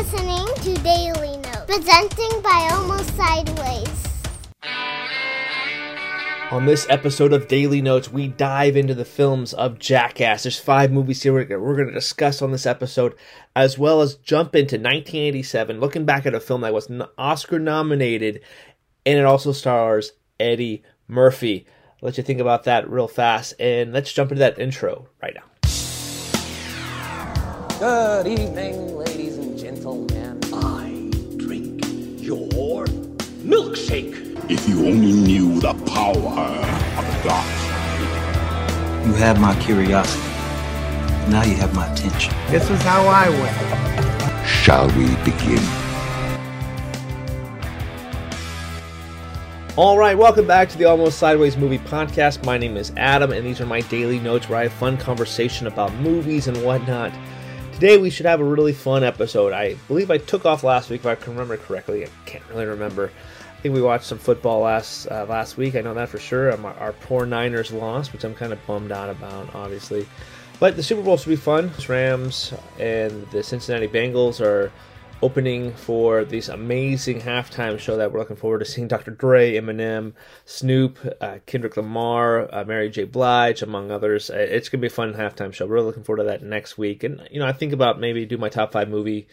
listening to Daily Note, presenting by Almost Sideways. On this episode of Daily Notes, we dive into the films of Jackass. There's five movies here we're, we're going to discuss on this episode, as well as jump into 1987, looking back at a film that was Oscar nominated, and it also stars Eddie Murphy. I'll let you think about that real fast, and let's jump into that intro right now. Good evening, ladies and gentlemen. I drink your milkshake. If you only knew the power of the dark. You have my curiosity. Now you have my attention. This is how I win. Shall we begin? All right, welcome back to the Almost Sideways Movie Podcast. My name is Adam, and these are my daily notes where I have fun conversation about movies and whatnot. Today we should have a really fun episode. I believe I took off last week, if I can remember correctly. I can't really remember. I think we watched some football last uh, last week. I know that for sure. Our, our poor Niners lost, which I'm kind of bummed out about, obviously. But the Super Bowl should be fun. Rams and the Cincinnati Bengals are opening for this amazing halftime show that we're looking forward to seeing Dr. Dre, Eminem, Snoop, uh, Kendrick Lamar, uh, Mary J. Blige, among others. Uh, it's gonna be a fun halftime show. We're really looking forward to that next week. And you know, I think about maybe do my top five movie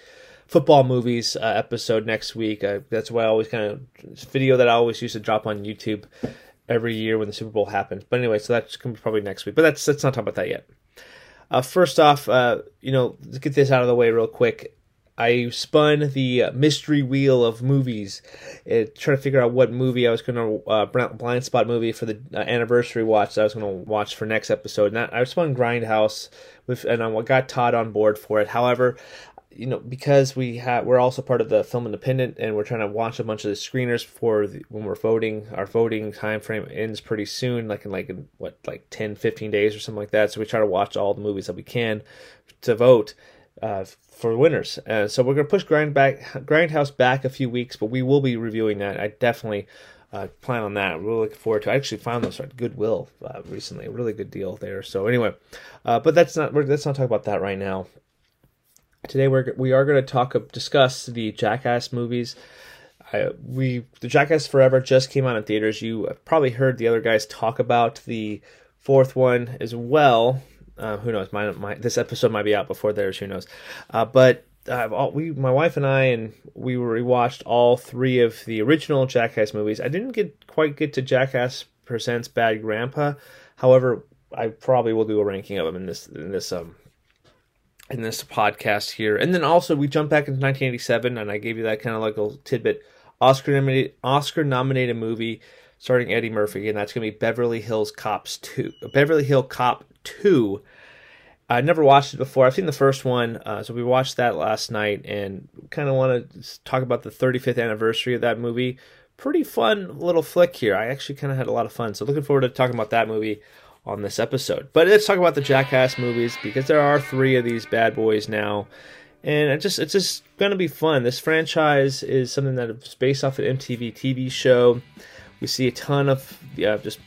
football movies uh, episode next week. Uh, that's why I always kind of video that I always used to drop on YouTube every year when the Super Bowl happens. But anyway, so that's gonna be probably next week. But that's let's not talk about that yet. Uh, first off, uh, you know, let's get this out of the way real quick. I spun the mystery wheel of movies, uh, trying to figure out what movie I was going to uh, blind spot movie for the uh, anniversary watch that I was going to watch for next episode. And that, I spun Grindhouse with, and I got Todd on board for it. However, you know, because we have we're also part of the Film Independent, and we're trying to watch a bunch of the screeners for the, when we're voting. Our voting time frame ends pretty soon, like in like in what like 10, 15 days or something like that. So we try to watch all the movies that we can to vote uh, for winners. Uh, so we're gonna push Grind back Grindhouse back a few weeks, but we will be reviewing that. I definitely. Uh, plan on that. We're looking forward to. I actually found those at Goodwill uh, recently. A really good deal there. So anyway, uh, but that's not. Let's not talk about that right now. Today we're we are going to talk discuss the Jackass movies. I, we the Jackass Forever just came out in theaters. You probably heard the other guys talk about the fourth one as well. Uh, who knows? My, my this episode might be out before theirs. Who knows? Uh, but uh, all, we, my wife and I, and we rewatched all three of the original Jackass movies. I didn't get quite get to Jackass Presents Bad Grandpa. However, I probably will do a ranking of them in this in this um in this podcast here. And then also we jump back into 1987, and I gave you that kind of like a tidbit. Oscar nominated Oscar nominated movie starring Eddie Murphy, and that's going to be Beverly Hills Cops two. Beverly Hill Cop two. I never watched it before. I've seen the first one, uh, so we watched that last night, and kind of want to talk about the 35th anniversary of that movie. Pretty fun little flick here. I actually kind of had a lot of fun, so looking forward to talking about that movie on this episode. But let's talk about the Jackass movies because there are three of these bad boys now, and it just it's just going to be fun. This franchise is something that is based off an MTV TV show. We see a ton of yeah, just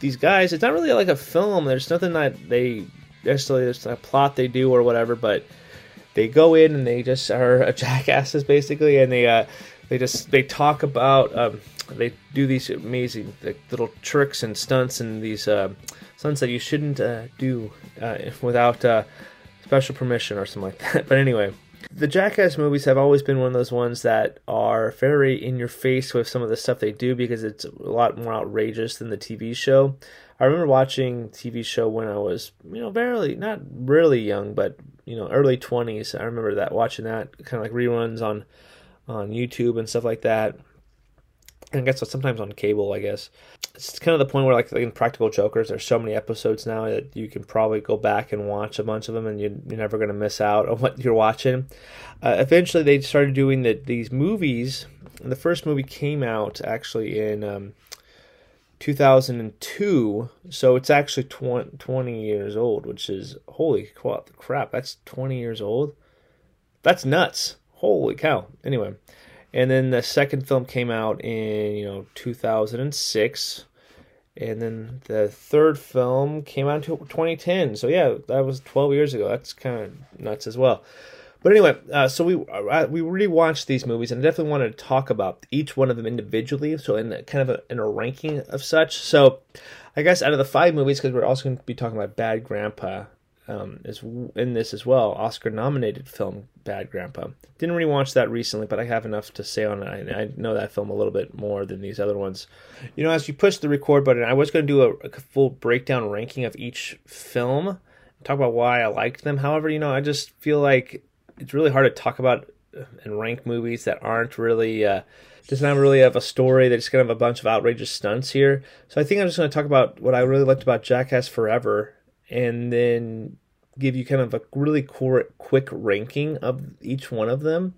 these guys. It's not really like a film. There's nothing that they necessarily there's a plot they do or whatever, but they go in and they just are jackasses basically, and they uh, they just they talk about um, they do these amazing like, little tricks and stunts and these. Uh, stunts that you shouldn't uh, do uh, without uh, special permission or something like that. But anyway, the Jackass movies have always been one of those ones that are very in your face with some of the stuff they do because it's a lot more outrageous than the TV show. I remember watching TV show when I was, you know, barely not really young, but you know, early twenties. I remember that watching that kind of like reruns on on YouTube and stuff like that. And I guess sometimes on cable, I guess it's kind of the point where like in practical jokers there's so many episodes now that you can probably go back and watch a bunch of them and you, are never going to miss out on what you're watching. Uh, eventually they started doing the, these movies. And the first movie came out actually in um, 2002 so it's actually 20, 20 years old which is holy crap that's 20 years old? That's nuts. Holy cow. Anyway. And then the second film came out in you know 2006 and then the third film came out in 2010 so yeah that was 12 years ago that's kind of nuts as well but anyway, uh, so we uh, we rewatched these movies, and I definitely wanted to talk about each one of them individually. So in a, kind of a, in a ranking of such. So I guess out of the five movies, because we're also going to be talking about Bad Grandpa um, is in this as well. Oscar nominated film Bad Grandpa. Didn't rewatch that recently, but I have enough to say on it. I, I, know that film a little bit more than these other ones. You know, as you push the record button, I was going to do a, a full breakdown ranking of each film, talk about why I liked them. However, you know, I just feel like it's really hard to talk about and rank movies that aren't really. Uh, does not really have a story. They just kind of have a bunch of outrageous stunts here. So I think I'm just going to talk about what I really liked about Jackass Forever and then give you kind of a really quick ranking of each one of them.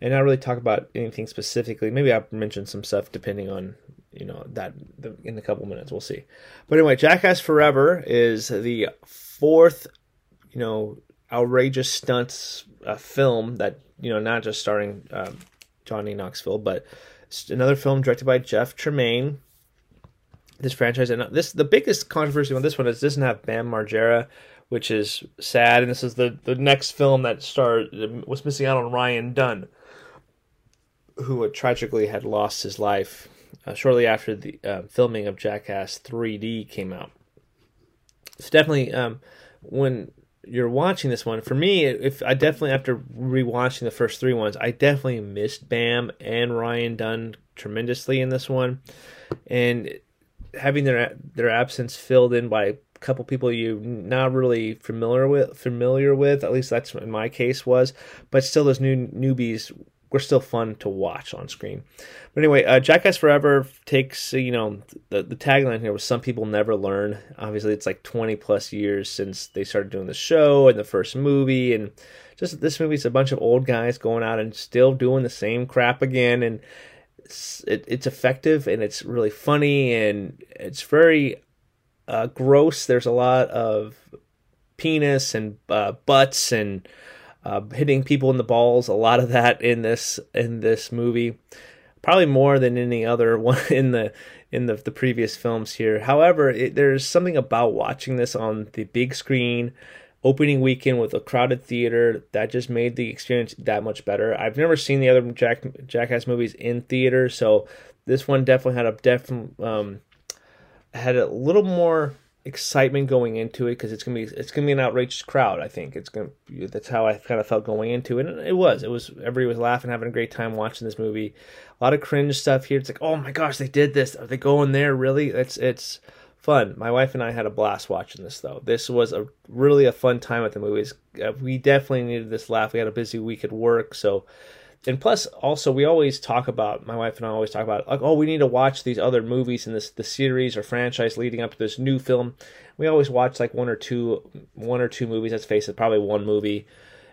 And not really talk about anything specifically. Maybe i'll mention some stuff depending on you know that in a couple minutes. We'll see. But anyway jackass forever is the fourth you know outrageous stunts uh, film that you know not just starring um, johnny knoxville but another film directed by jeff tremaine this franchise. And this the biggest controversy on this one is it doesn't have Bam Margera, which is sad. And this is the the next film that starred was missing out on Ryan Dunn, who tragically had lost his life uh, shortly after the uh, filming of Jackass 3D came out. It's definitely um, when you're watching this one. For me, if I definitely after rewatching the first three ones, I definitely missed Bam and Ryan Dunn tremendously in this one, and having their their absence filled in by a couple people you're not really familiar with familiar with at least that's in my case was but still those new newbies were still fun to watch on screen. But anyway uh, jackass forever takes you know the, the tagline here was some people never learn. Obviously it's like 20 plus years since they started doing the show and the first movie and just this movie's a bunch of old guys going out and still doing the same crap again and it's it, it's effective and it's really funny and it's very uh, gross. There's a lot of penis and uh, butts and uh, hitting people in the balls. A lot of that in this in this movie, probably more than any other one in the in the the previous films here. However, it, there's something about watching this on the big screen opening weekend with a crowded theater that just made the experience that much better. I've never seen the other Jack Jackass movies in theater, so this one definitely had a definite um, had a little more excitement going into it because it's gonna be it's gonna be an outrageous crowd. I think it's gonna that's how I kind of felt going into it, and it was it was everybody was laughing, having a great time watching this movie. A lot of cringe stuff here. It's like, oh my gosh, they did this. Are they going there? Really? It's it's fun. My wife and I had a blast watching this though. This was a really a fun time at the movies. Uh, we definitely needed this laugh. We had a busy week at work, so and plus also we always talk about my wife and I always talk about like oh we need to watch these other movies in this the series or franchise leading up to this new film. We always watch like one or two one or two movies. Let's face it, probably one movie.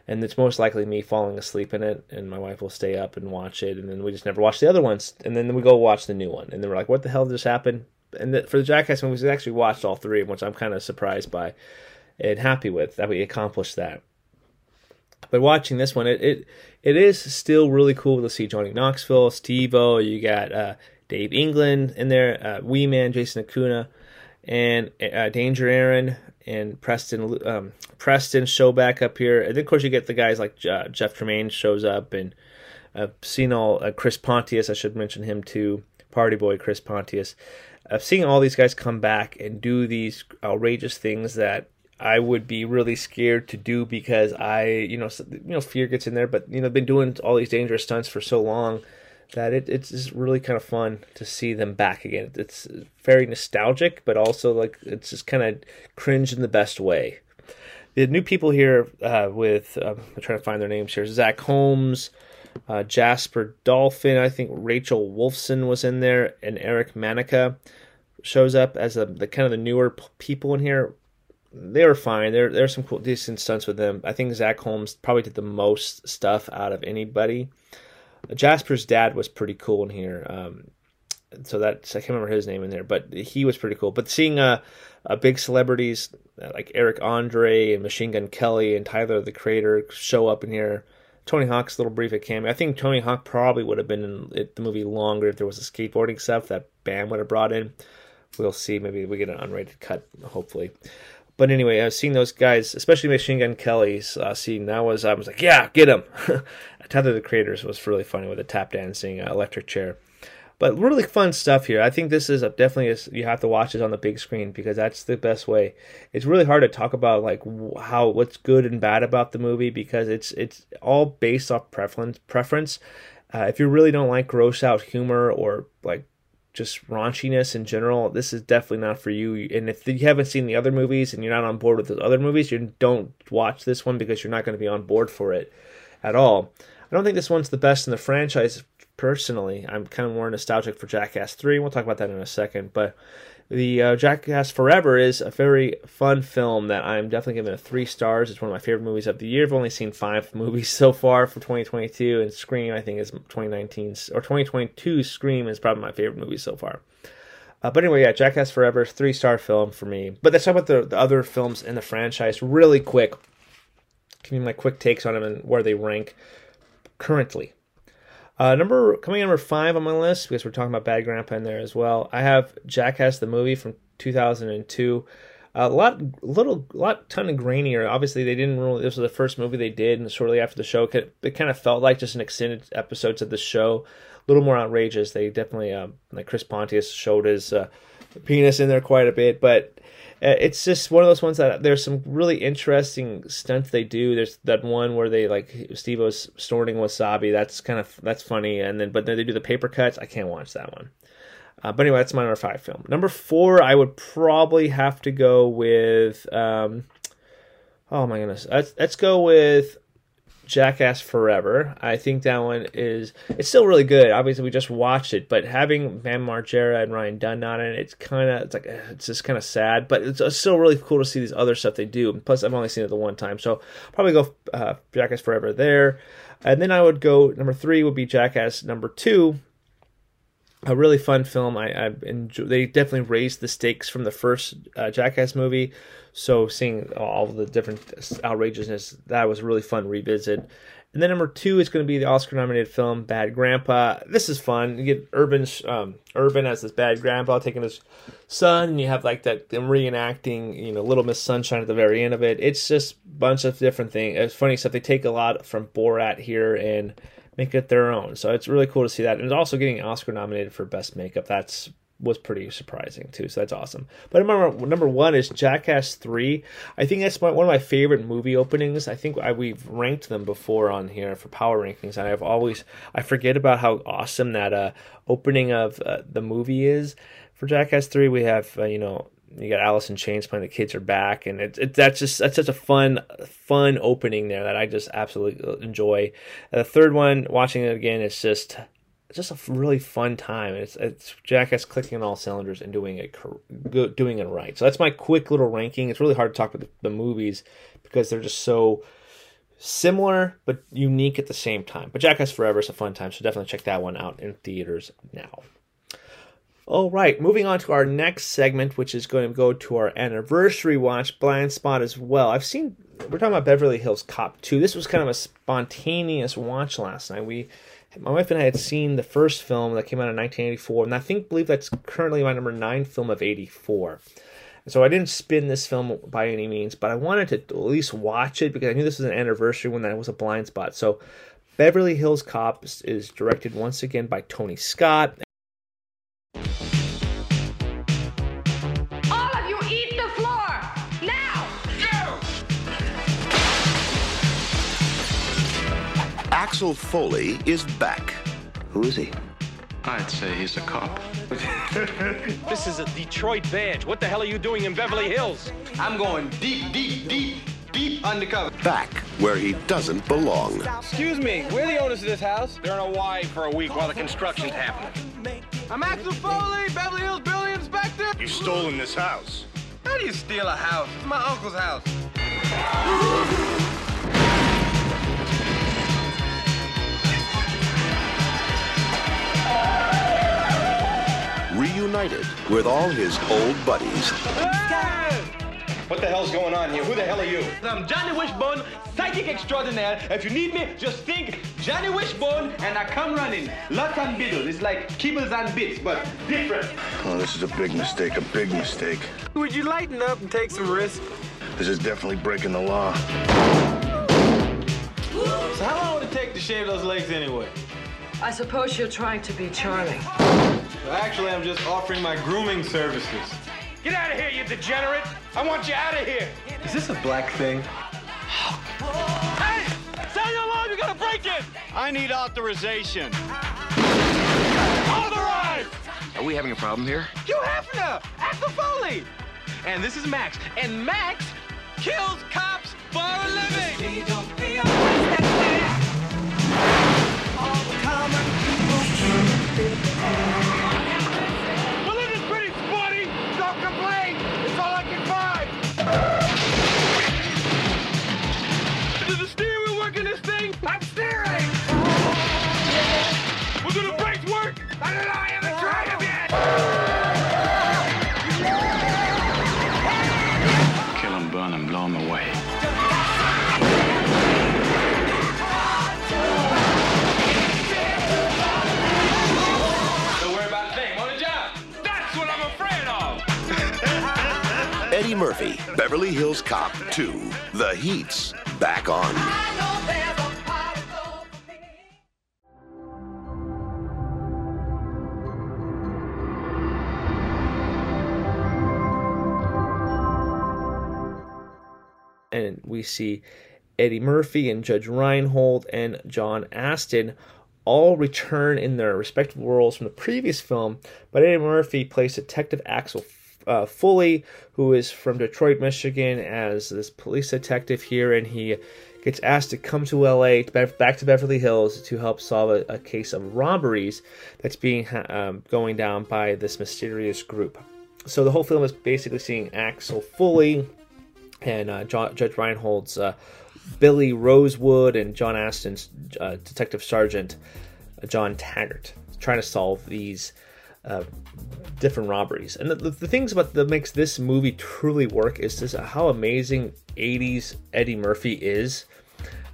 And it's most likely me falling asleep in it, and my wife will stay up and watch it, and then we just never watch the other ones, and then we go watch the new one, and then we're like, "What the hell just happened?" And the, for the Jackass movies, we actually watched all three, which I'm kind of surprised by and happy with that we accomplished that. But watching this one, it it, it is still really cool to see Johnny Knoxville, Steve-O, you got uh, Dave England in there, uh, Wee Man, Jason Acuna, and uh, Danger Ehren and Preston um, Preston show back up here. And then, of course, you get the guys like uh, Jeff Tremaine shows up, and I've seen all uh, Chris Pontius. I should mention him too, Party Boy Chris Pontius of seeing all these guys come back and do these outrageous things that I would be really scared to do because I, you know, you know, fear gets in there. But you know, been doing all these dangerous stunts for so long that it, it's really kind of fun to see them back again. It's very nostalgic, but also like it's just kind of cringe in the best way. The new people here uh, with um, I'm trying to find their names here: Zach Holmes, uh, Jasper Dolphin. I think Rachel Wolfson was in there, and Eric Manaka shows up as a, the kind of the newer p- people in here. They were fine. There there's some cool decent stunts with them. I think Zach Holmes probably did the most stuff out of anybody. Jasper's dad was pretty cool in here. Um, so that I can't remember his name in there, but he was pretty cool. But seeing uh, uh big celebrities uh, like Eric Andre and Machine Gun Kelly and Tyler the Creator show up in here. Tony Hawk's little brief cameo. I think Tony Hawk probably would have been in the movie longer if there was a skateboarding stuff that Bam would have brought in. We'll see. Maybe we get an unrated cut, hopefully. But anyway, I was seeing those guys, especially Machine Gun Kelly's uh, scene. That was I was like, yeah, get him. Tyler the Creator's was really funny with the tap dancing uh, electric chair. But really fun stuff here. I think this is a, definitely you have to watch this on the big screen because that's the best way. It's really hard to talk about like how what's good and bad about the movie because it's it's all based off preference. Preference. Uh, if you really don't like gross out humor or like just raunchiness in general, this is definitely not for you. And if you haven't seen the other movies and you're not on board with the other movies, you don't watch this one because you're not going to be on board for it at all. I don't think this one's the best in the franchise personally. I'm kind of more nostalgic for Jackass 3. We'll talk about that in a second. But the uh, Jackass Forever is a very fun film that I'm definitely giving it three stars. It's one of my favorite movies of the year. I've only seen five movies so far for 2022, and Scream I think is 2019's or 2022 Scream is probably my favorite movie so far. Uh, but anyway, yeah, Jackass Forever, three star film for me. But let's talk about the, the other films in the franchise really quick. Give me my quick takes on them and where they rank currently. Uh, number coming number five on my list because we're talking about Bad Grandpa in there as well. I have Jackass the movie from 2002. A lot, little, lot, ton of grainier. Obviously, they didn't really. This was the first movie they did, and shortly after the show, it kind of felt like just an extended episodes of the show. A little more outrageous. They definitely, uh, like Chris Pontius showed his uh, penis in there quite a bit, but it's just one of those ones that there's some really interesting stunts they do. There's that one where they like Steve was snorting wasabi. That's kind of that's funny. And then but then they do the paper cuts. I can't watch that one. Uh, but anyway, that's my number five film. Number four, I would probably have to go with. Um, oh my goodness, let's, let's go with Jackass Forever. I think that one is it's still really good. Obviously, we just watched it, but having Bam Margera and Ryan Dunn on it, it's kind of it's like it's just kind of sad, but it's, it's, still really cool to see these other stuff they do. Plus, I've only seen it the one time, so probably go uh, Jackass Forever there, and then I would go number three would be Jackass number two. A really fun film. I, I enjoy. They definitely raised the stakes from the first uh, Jackass movie. So seeing all the different outrageousness, that was a really fun revisit. And then number two is going to be the Oscar-nominated film Bad Grandpa. This is fun. You get Irving, um, Irving as this bad grandpa taking his son, and you have like that them reenacting, you know, Little Miss Sunshine at the very end of it. It's just a bunch of different things. It's funny stuff. They take a lot from Borat here and make it their own. So it's really cool to see that. And it's also getting Oscar nominated for best makeup. That's was pretty surprising too. So that's awesome. But number number one is Jackass Three. I think that's my, one of my favorite movie openings. I think I, we've ranked them before on here for power rankings, and I've always I forget about how awesome that uh, opening of uh, the movie is. For Jackass Three, we have uh, you know you got Alice in Chains playing the kids are back, and it, it, that's just that's such a fun fun opening there that I just absolutely enjoy. And the third one, watching it again, it's just it's just a really fun time. It's it's Jackass clicking on all cylinders and doing it doing it right. So that's my quick little ranking. It's really hard to talk about the, the movies because they're just so similar but unique at the same time. But Jackass Forever is a fun time, so definitely check that one out in theaters now. All right, moving on to our next segment, which is going to go to our anniversary watch, Blind Spot as well. I've seen we're talking about Beverly Hills Cop 2. This was kind of a spontaneous watch last night. We my wife and I had seen the first film that came out in 1984, and I think believe that's currently my number nine film of 84. So I didn't spin this film by any means, but I wanted to at least watch it because I knew this was an anniversary when that was a blind spot. So Beverly Hills Cop is directed once again by Tony Scott. Axel Foley is back. Who is he? I'd say he's a cop. this is a Detroit badge. What the hell are you doing in Beverly Hills? I'm going deep, deep, deep, deep undercover. Back where he doesn't belong. Excuse me, we're the owners of this house. They're in Hawaii for a week while the construction's happening. I'm Axel Foley, Beverly Hills building inspector. You've stolen this house. How do you steal a house? It's my uncle's house. Reunited with all his old buddies. What the hell's going on here? Who the hell are you? I'm Johnny Wishbone, psychic extraordinaire. If you need me, just think Johnny Wishbone and I come running. Lots and biddle. It's like kibbles and bits, but different. Oh, this is a big mistake, a big mistake. Would you lighten up and take some risks? This is definitely breaking the law. So how long would it take to shave those legs anyway? I suppose you're trying to be charming. Well, actually, I'm just offering my grooming services. Get out of here, you degenerate! I want you out of here! Is this a black thing? Hey! Stay alive! You gotta break it! I need authorization. Authorized! Are we having a problem here? Hugh Hefner! Axel Foley! And this is Max. And Max kills cops for a living! Heat's back on. and we see Eddie Murphy and Judge Reinhold and John Ashton all return in their respective roles from the previous film, but Eddie Murphy plays Detective Axel uh, Foley, who is from Detroit, Michigan, as this police detective here, and he gets asked to come to LA, back to Beverly Hills, to help solve a, a case of robberies that's being um, going down by this mysterious group. So the whole film is basically seeing Axel Foley and uh, Judge Reinhold's uh, Billy Rosewood and John Ashton's uh, Detective Sergeant uh, John Taggart trying to solve these uh, different robberies. And the, the, things about that makes this movie truly work is just how amazing 80s Eddie Murphy is.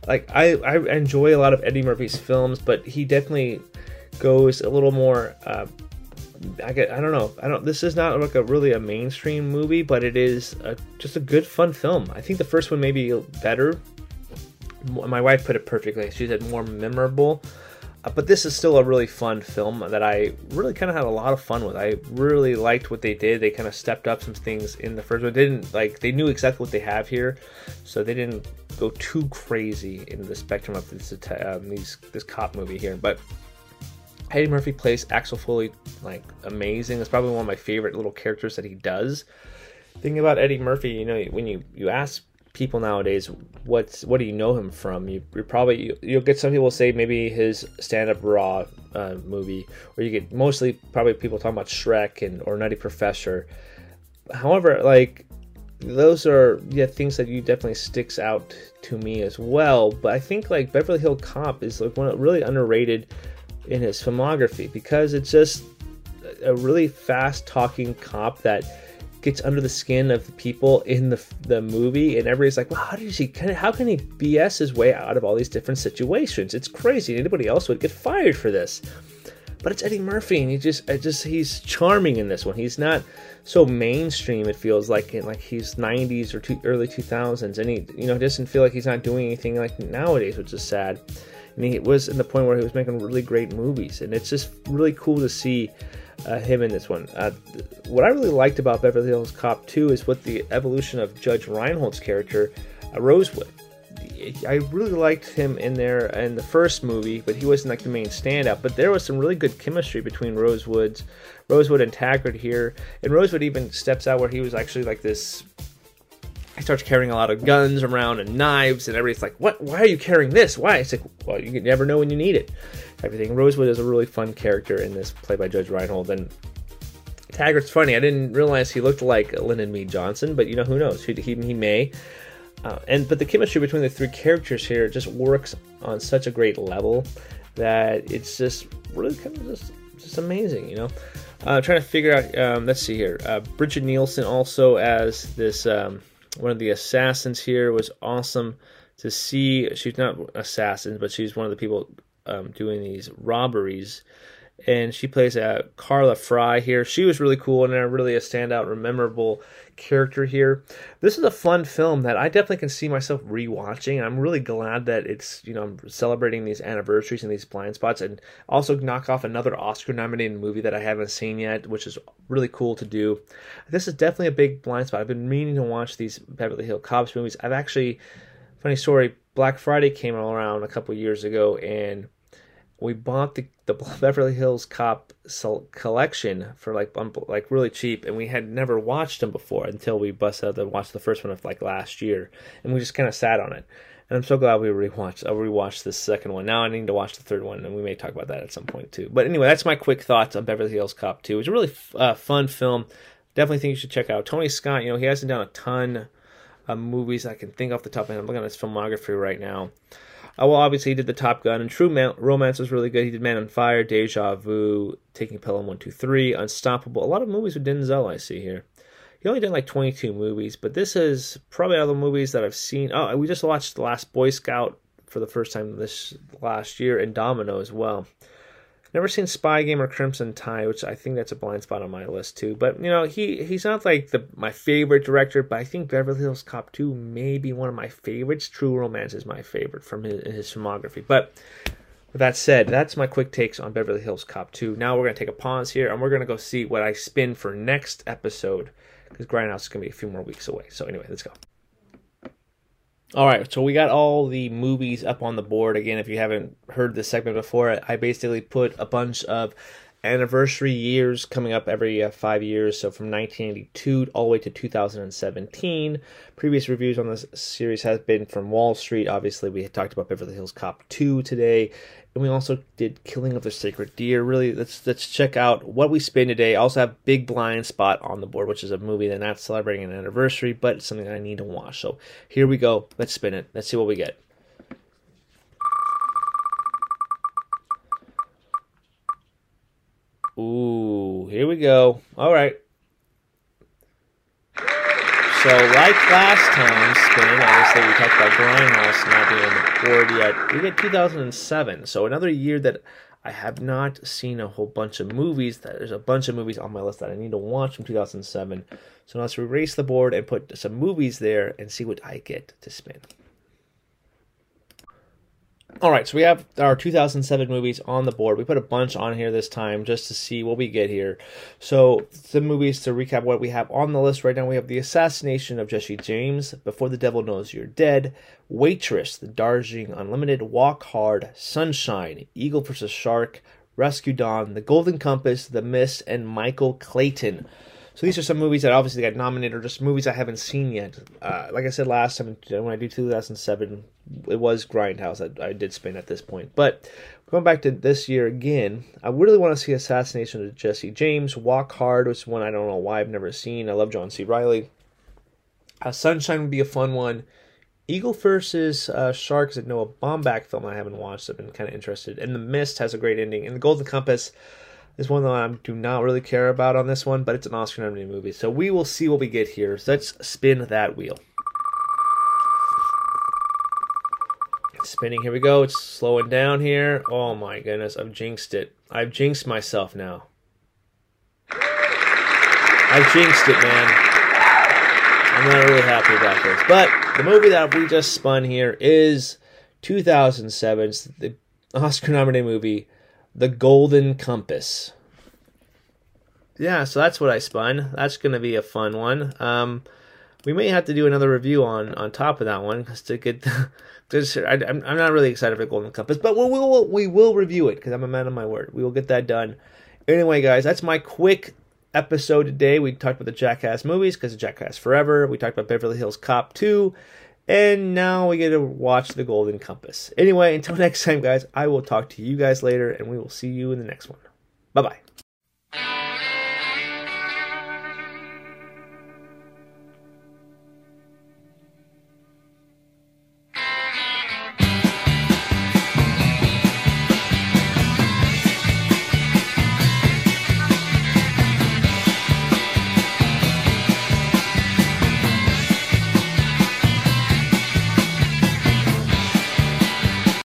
Like I, I enjoy a lot of Eddie Murphy's films, but he definitely goes a little more uh, I get I don't know I don't this is not like a really a mainstream movie but it is a, just a good fun film I think the first one may be better my wife put it perfectly she said more memorable but this is still a really fun film that I really kind of had a lot of fun with I really liked what they did they kind of stepped up some things in the first one they didn't like they knew exactly what they have here so they didn't go too crazy in the spectrum of this um, these this cop movie here but Eddie Murphy plays Axel Foley like amazing. It's probably one of my favorite little characters that he does. Thinking about Eddie Murphy, you know, when you you ask people nowadays what's what do you know him from, you, are probably you, will get some people say maybe his stand up Raw uh, movie, or you get mostly probably people talking about Shrek and or Nutty Professor. However, like those are yeah things that you definitely sticks out to me as well. But I think like Beverly Hill Cop is like one really underrated in his filmography because it's just a really fast talking cop that gets under the skin of the people in the the movie and everybody's like well how does he how can he bs his way out of all these different situations? It's crazy. Anybody else would get fired for this. But it's eddie murphy and he just I just he's charming in this one. He's not so mainstream it feels like like he's 90s or two, early 2000s and he you know doesn't feel like he's not doing anything like nowadays which is sad. And he was in the point where he was making really great movies and it's just really cool to see uh, him in this one. Uh, what i really liked about beverly hills cop 2 is what the evolution of judge reinhold's character uh, rosewood i really liked him in there in the first movie but he wasn't like the main standout. But there was some really good chemistry between rosewood's rosewood and taggart here. And rosewood even steps out where he was actually like this he starts carrying a lot of guns around and knives, and everybody's like, "What? Why are you carrying this? Why?" It's like, "Well, you never know when you need it." Everything. Rosewood is a really fun character in this, played by Judge Reinhold, and Taggart's funny. I didn't realize he looked like Lyndon B. Johnson, but you know who knows? He, he, he may. Uh, and but the chemistry between the three characters here just works on such a great level that it's just really kind of just just amazing, you know. Uh, trying to figure out. Um, let's see here. Uh, Brigitte Nielsen also as this. Um, one of the assassins here was awesome to see. She's not assassin, but she's one of the people um, doing these robberies. And she plays a Karla Fry here. She was really cool and really a standout, memorable character here. This is a fun film that I definitely can see myself rewatching. I'm really glad that it's you know I'm celebrating these anniversaries and these blind spots, and also knock off another Oscar-nominated movie that I haven't seen yet, which is really cool to do. This is definitely a big blind spot. I've been meaning to watch these Beverly Hill Cops movies. I've actually, funny story, Black Friday came around a couple years ago, and we bought the, the Beverly Hills Cop collection for like like really cheap, and we had never watched them before until we busted out and watched the first one of like last year, and we just kind of sat on it. And I'm so glad we rewatched. I rewatched the second one. Now I need to watch the third one, and we may talk about that at some point too. But anyway, that's my quick thoughts on Beverly Hills Cop 2. It's a really uh, fun film. Definitely think you should check out. Tony Scott, you know, he hasn't done a ton of movies I can think off the top of my head. I'm looking at his filmography right now. Uh, well, obviously he did the Top Gun, and True Man- Romance was really good. He did Man on Fire, Deja Vu, Taking Pelham One Two Three, Unstoppable. A lot of movies with Denzel I see here. He only did like 22 movies, but this is probably all the movies that I've seen. Oh, we just watched The Last Boy Scout for the first time this last year, and Domino as well. Never seen Spy Game or Crimson Tide, which I think that's a blind spot on my list too. But you know, he he's not like the my favorite director, but I think Beverly Hills Cop 2 may be one of my favorites. True Romance is my favorite from his, his filmography. But with that said, that's my quick takes on Beverly Hills Cop 2. Now we're gonna take a pause here and we're gonna go see what I spin for next episode because Grindhouse is gonna be a few more weeks away. So anyway, let's go. All right, so we got all the movies up on the board. Again, if you haven't heard this segment before, I basically put a bunch of anniversary years coming up every uh, five years. So from 1982 all the way to 2017. Previous reviews on this series has been from Wall Street. Obviously, we had talked about Beverly Hills Cop 2 today, and we also did Killing of the Sacred Deer. Really, let's let's check out what we spin today. I also have Big Blind Spot on the board, which is a movie that's not celebrating an anniversary, but it's something I need to watch. So here we go. Let's spin it. Let's see what we get. Ooh, here we go. All right. So, like last time, spin, obviously we talked about Grindhouse not being on the board yet. We get 2007, so another year that I have not seen a whole bunch of movies. There's a bunch of movies on my list that I need to watch from 2007. So let's erase the board and put some movies there and see what I get to spin. All right, so we have our 2007 movies on the board. We put a bunch on here this time just to see what we get here. So, the movies to recap what we have on the list right now we have The Assassination of Jesse James, Before the Devil Knows You're Dead, Waitress, The Darjeeling Unlimited, Walk Hard, Sunshine, Eagle vs. Shark, Rescue Dawn, The Golden Compass, The Mist, and Michael Clayton. So these are some movies that obviously got nominated, or just movies I haven't seen yet. Uh, like I said last time when I do 2007, it was Grindhouse that I did spin at this point. But going back to this year again, I really want to see Assassination of Jesse James, Walk Hard, which is one I don't know why I've never seen. I love John C. Reilly. Uh, Sunshine would be a fun one. Eagle versus uh, Sharks at Noah Baumbach film I haven't watched. I've been kind of interested. And The Mist has a great ending. And The Golden Compass is one that I do not really care about on this one, but it's an Oscar nominated movie. So we will see what we get here. So let's spin that wheel. Spinning. Here we go. It's slowing down here. Oh my goodness. I've jinxed it. I've jinxed myself now. I've jinxed it, man. I'm not really happy about this. But the movie that we just spun here is 2007's the Oscar nominated movie the Golden Compass. Yeah, so that's what I spun. That's going to be a fun one. Um, we may have to do another review on on top of that one because to get. I, am I'm not really excited for Golden Compass, but we will we will review it because I'm a man of my word. We will get that done. Anyway, guys, that's my quick episode today. We talked about the Jackass movies because Jackass Forever. We talked about Beverly Hills Cop 2. And now we get to watch The Golden Compass. Anyway, until next time, guys, I will talk to you guys later, and we will see you in the next one. Bye bye.